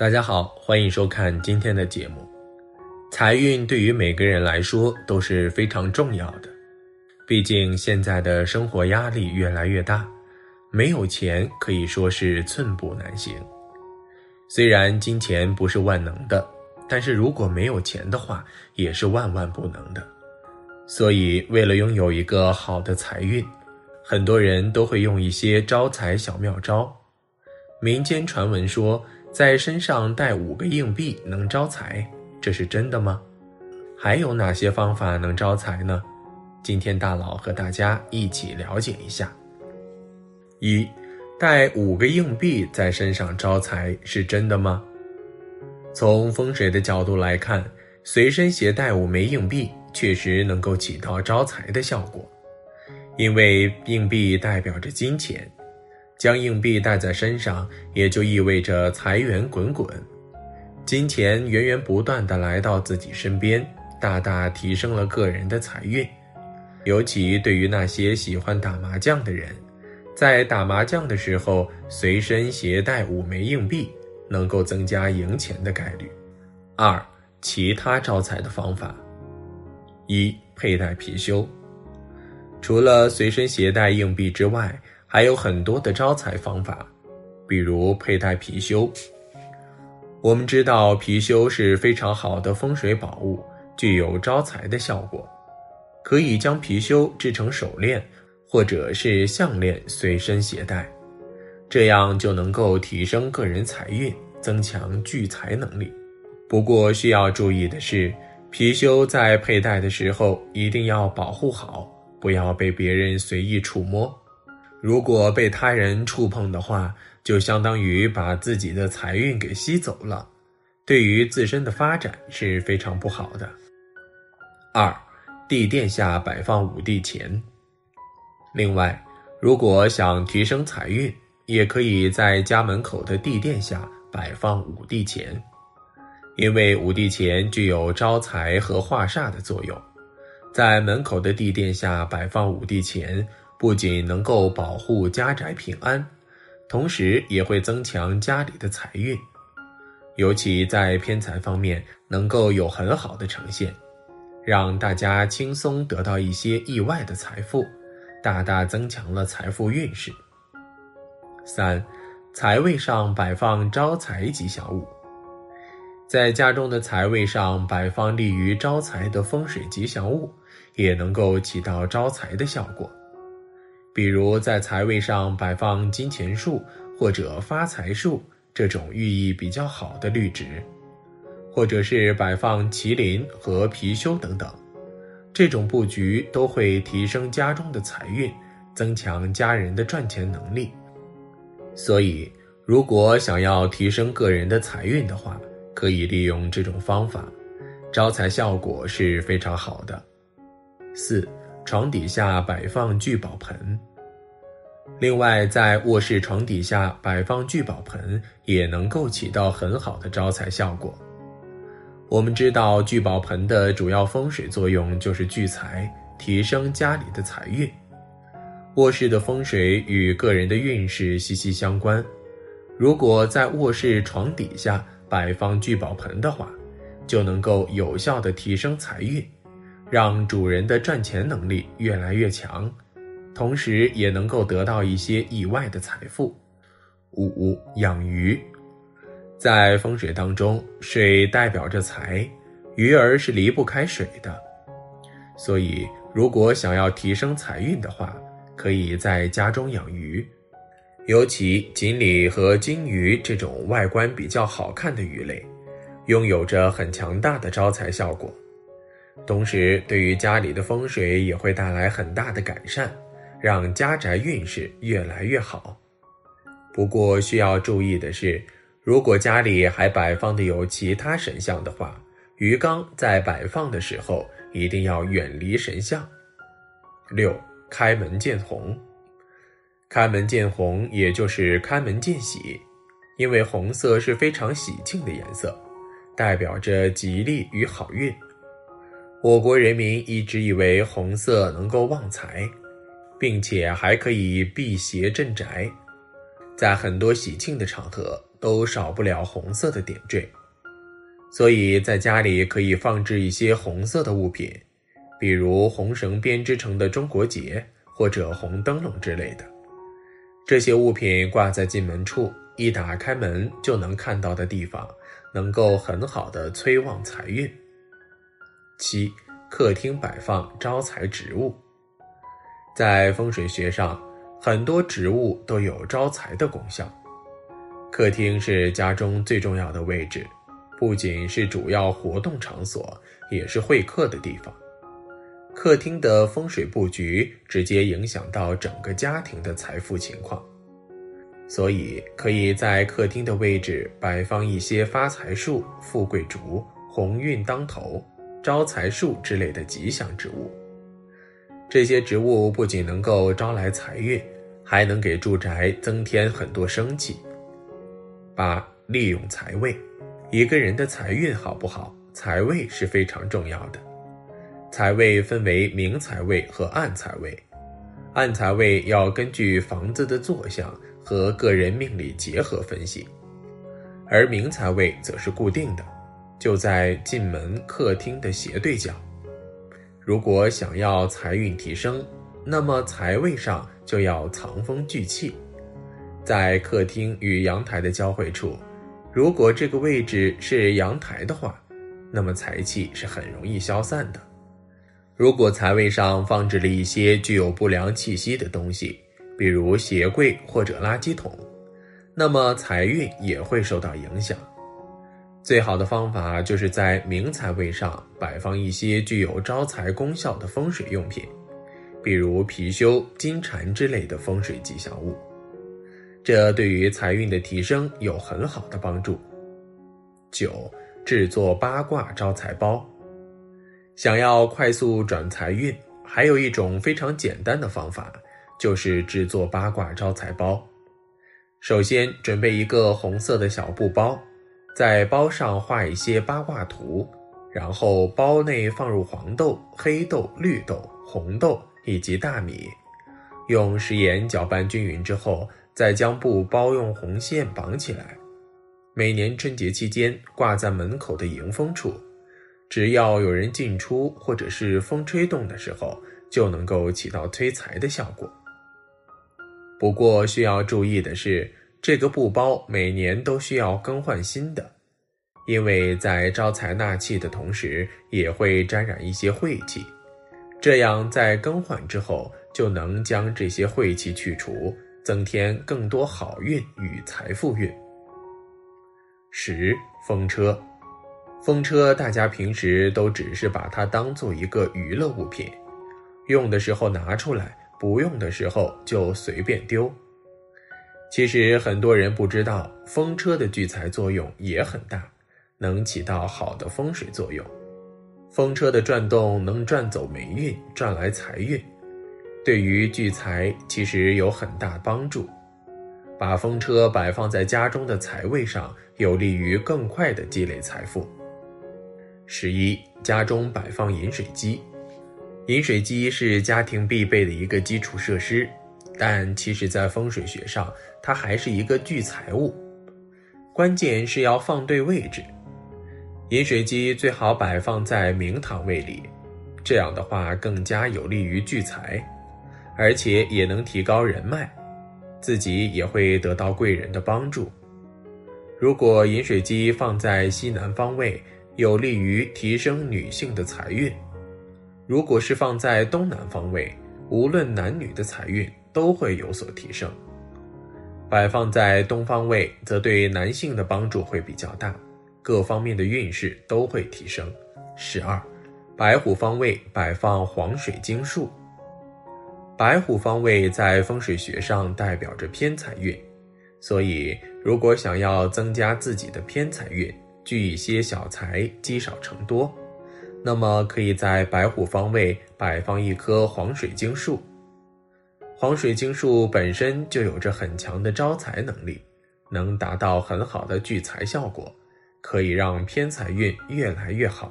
大家好，欢迎收看今天的节目。财运对于每个人来说都是非常重要的，毕竟现在的生活压力越来越大，没有钱可以说是寸步难行。虽然金钱不是万能的，但是如果没有钱的话，也是万万不能的。所以，为了拥有一个好的财运，很多人都会用一些招财小妙招。民间传闻说。在身上带五个硬币能招财，这是真的吗？还有哪些方法能招财呢？今天大佬和大家一起了解一下。一，带五个硬币在身上招财是真的吗？从风水的角度来看，随身携带五枚硬币确实能够起到招财的效果，因为硬币代表着金钱。将硬币带在身上，也就意味着财源滚滚，金钱源源不断的来到自己身边，大大提升了个人的财运。尤其对于那些喜欢打麻将的人，在打麻将的时候随身携带五枚硬币，能够增加赢钱的概率。二、其他招财的方法：一、佩戴貔貅。除了随身携带硬币之外，还有很多的招财方法，比如佩戴貔貅。我们知道貔貅是非常好的风水宝物，具有招财的效果。可以将貔貅制成手链或者是项链随身携带，这样就能够提升个人财运，增强聚财能力。不过需要注意的是，貔貅在佩戴的时候一定要保护好，不要被别人随意触摸。如果被他人触碰的话，就相当于把自己的财运给吸走了，对于自身的发展是非常不好的。二，地垫下摆放五帝钱。另外，如果想提升财运，也可以在家门口的地垫下摆放五帝钱，因为五帝钱具有招财和化煞的作用，在门口的地垫下摆放五帝钱。不仅能够保护家宅平安，同时也会增强家里的财运，尤其在偏财方面能够有很好的呈现，让大家轻松得到一些意外的财富，大大增强了财富运势。三，财位上摆放招财吉祥物，在家中的财位上摆放利于招财的风水吉祥物，也能够起到招财的效果。比如在财位上摆放金钱树或者发财树这种寓意比较好的绿植，或者是摆放麒麟和貔貅等等，这种布局都会提升家中的财运，增强家人的赚钱能力。所以，如果想要提升个人的财运的话，可以利用这种方法，招财效果是非常好的。四。床底下摆放聚宝盆，另外在卧室床底下摆放聚宝盆也能够起到很好的招财效果。我们知道聚宝盆的主要风水作用就是聚财，提升家里的财运。卧室的风水与个人的运势息息相关，如果在卧室床底下摆放聚宝盆的话，就能够有效的提升财运。让主人的赚钱能力越来越强，同时也能够得到一些意外的财富。五养鱼，在风水当中，水代表着财，鱼儿是离不开水的，所以如果想要提升财运的话，可以在家中养鱼，尤其锦鲤和金鱼这种外观比较好看的鱼类，拥有着很强大的招财效果。同时，对于家里的风水也会带来很大的改善，让家宅运势越来越好。不过需要注意的是，如果家里还摆放的有其他神像的话，鱼缸在摆放的时候一定要远离神像。六，开门见红。开门见红，也就是开门见喜，因为红色是非常喜庆的颜色，代表着吉利与好运。我国人民一直以为红色能够旺财，并且还可以辟邪镇宅，在很多喜庆的场合都少不了红色的点缀，所以在家里可以放置一些红色的物品，比如红绳编织成的中国结或者红灯笼之类的。这些物品挂在进门处，一打开门就能看到的地方，能够很好的催旺财运。七，客厅摆放招财植物，在风水学上，很多植物都有招财的功效。客厅是家中最重要的位置，不仅是主要活动场所，也是会客的地方。客厅的风水布局直接影响到整个家庭的财富情况，所以可以在客厅的位置摆放一些发财树、富贵竹、鸿运当头、招财树之类的吉祥植物。这些植物不仅能够招来财运，还能给住宅增添很多生气。八、利用财位，一个人的财运好不好，财位是非常重要的。财位分为明财位和暗财位，暗财位要根据房子的坐向和个人命理结合分析，而明财位则是固定的，就在进门客厅的斜对角。如果想要财运提升，那么财位上就要藏风聚气。在客厅与阳台的交汇处，如果这个位置是阳台的话，那么财气是很容易消散的。如果财位上放置了一些具有不良气息的东西，比如鞋柜或者垃圾桶，那么财运也会受到影响。最好的方法就是在明财位上摆放一些具有招财功效的风水用品，比如貔貅、金蟾之类的风水吉祥物。这对于财运的提升有很好的帮助。九，制作八卦招财包。想要快速转财运，还有一种非常简单的方法，就是制作八卦招财包。首先准备一个红色的小布包，在包上画一些八卦图，然后包内放入黄豆、黑豆、绿豆、红豆以及大米，用食盐搅拌均匀之后。再将布包用红线绑起来，每年春节期间挂在门口的迎风处，只要有人进出或者是风吹动的时候，就能够起到催财的效果。不过需要注意的是，这个布包每年都需要更换新的，因为在招财纳气的同时，也会沾染一些晦气，这样在更换之后就能将这些晦气去除。增添更多好运与财富运。十风车，风车大家平时都只是把它当做一个娱乐物品，用的时候拿出来，不用的时候就随便丢。其实很多人不知道，风车的聚财作用也很大，能起到好的风水作用。风车的转动能转走霉运，赚来财运。对于聚财其实有很大帮助，把风车摆放在家中的财位上，有利于更快的积累财富。十一，家中摆放饮水机，饮水机是家庭必备的一个基础设施，但其实，在风水学上，它还是一个聚财物，关键是要放对位置。饮水机最好摆放在明堂位里，这样的话更加有利于聚财。而且也能提高人脉，自己也会得到贵人的帮助。如果饮水机放在西南方位，有利于提升女性的财运；如果是放在东南方位，无论男女的财运都会有所提升。摆放在东方位，则对男性的帮助会比较大，各方面的运势都会提升。十二，白虎方位摆放黄水晶树。白虎方位在风水学上代表着偏财运，所以如果想要增加自己的偏财运，聚一些小财，积少成多，那么可以在白虎方位摆放一棵黄水晶树。黄水晶树本身就有着很强的招财能力，能达到很好的聚财效果，可以让偏财运越来越好。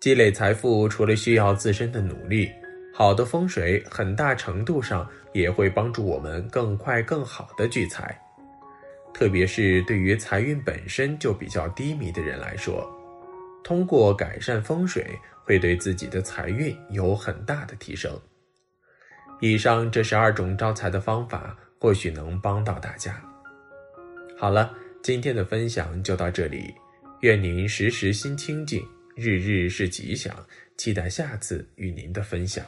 积累财富除了需要自身的努力。好的风水很大程度上也会帮助我们更快、更好的聚财。特别是对于财运本身就比较低迷的人来说，通过改善风水，会对自己的财运有很大的提升。以上这十二种招财的方法，或许能帮到大家。好了，今天的分享就到这里，愿您时时心清静，日日是吉祥。期待下次与您的分享。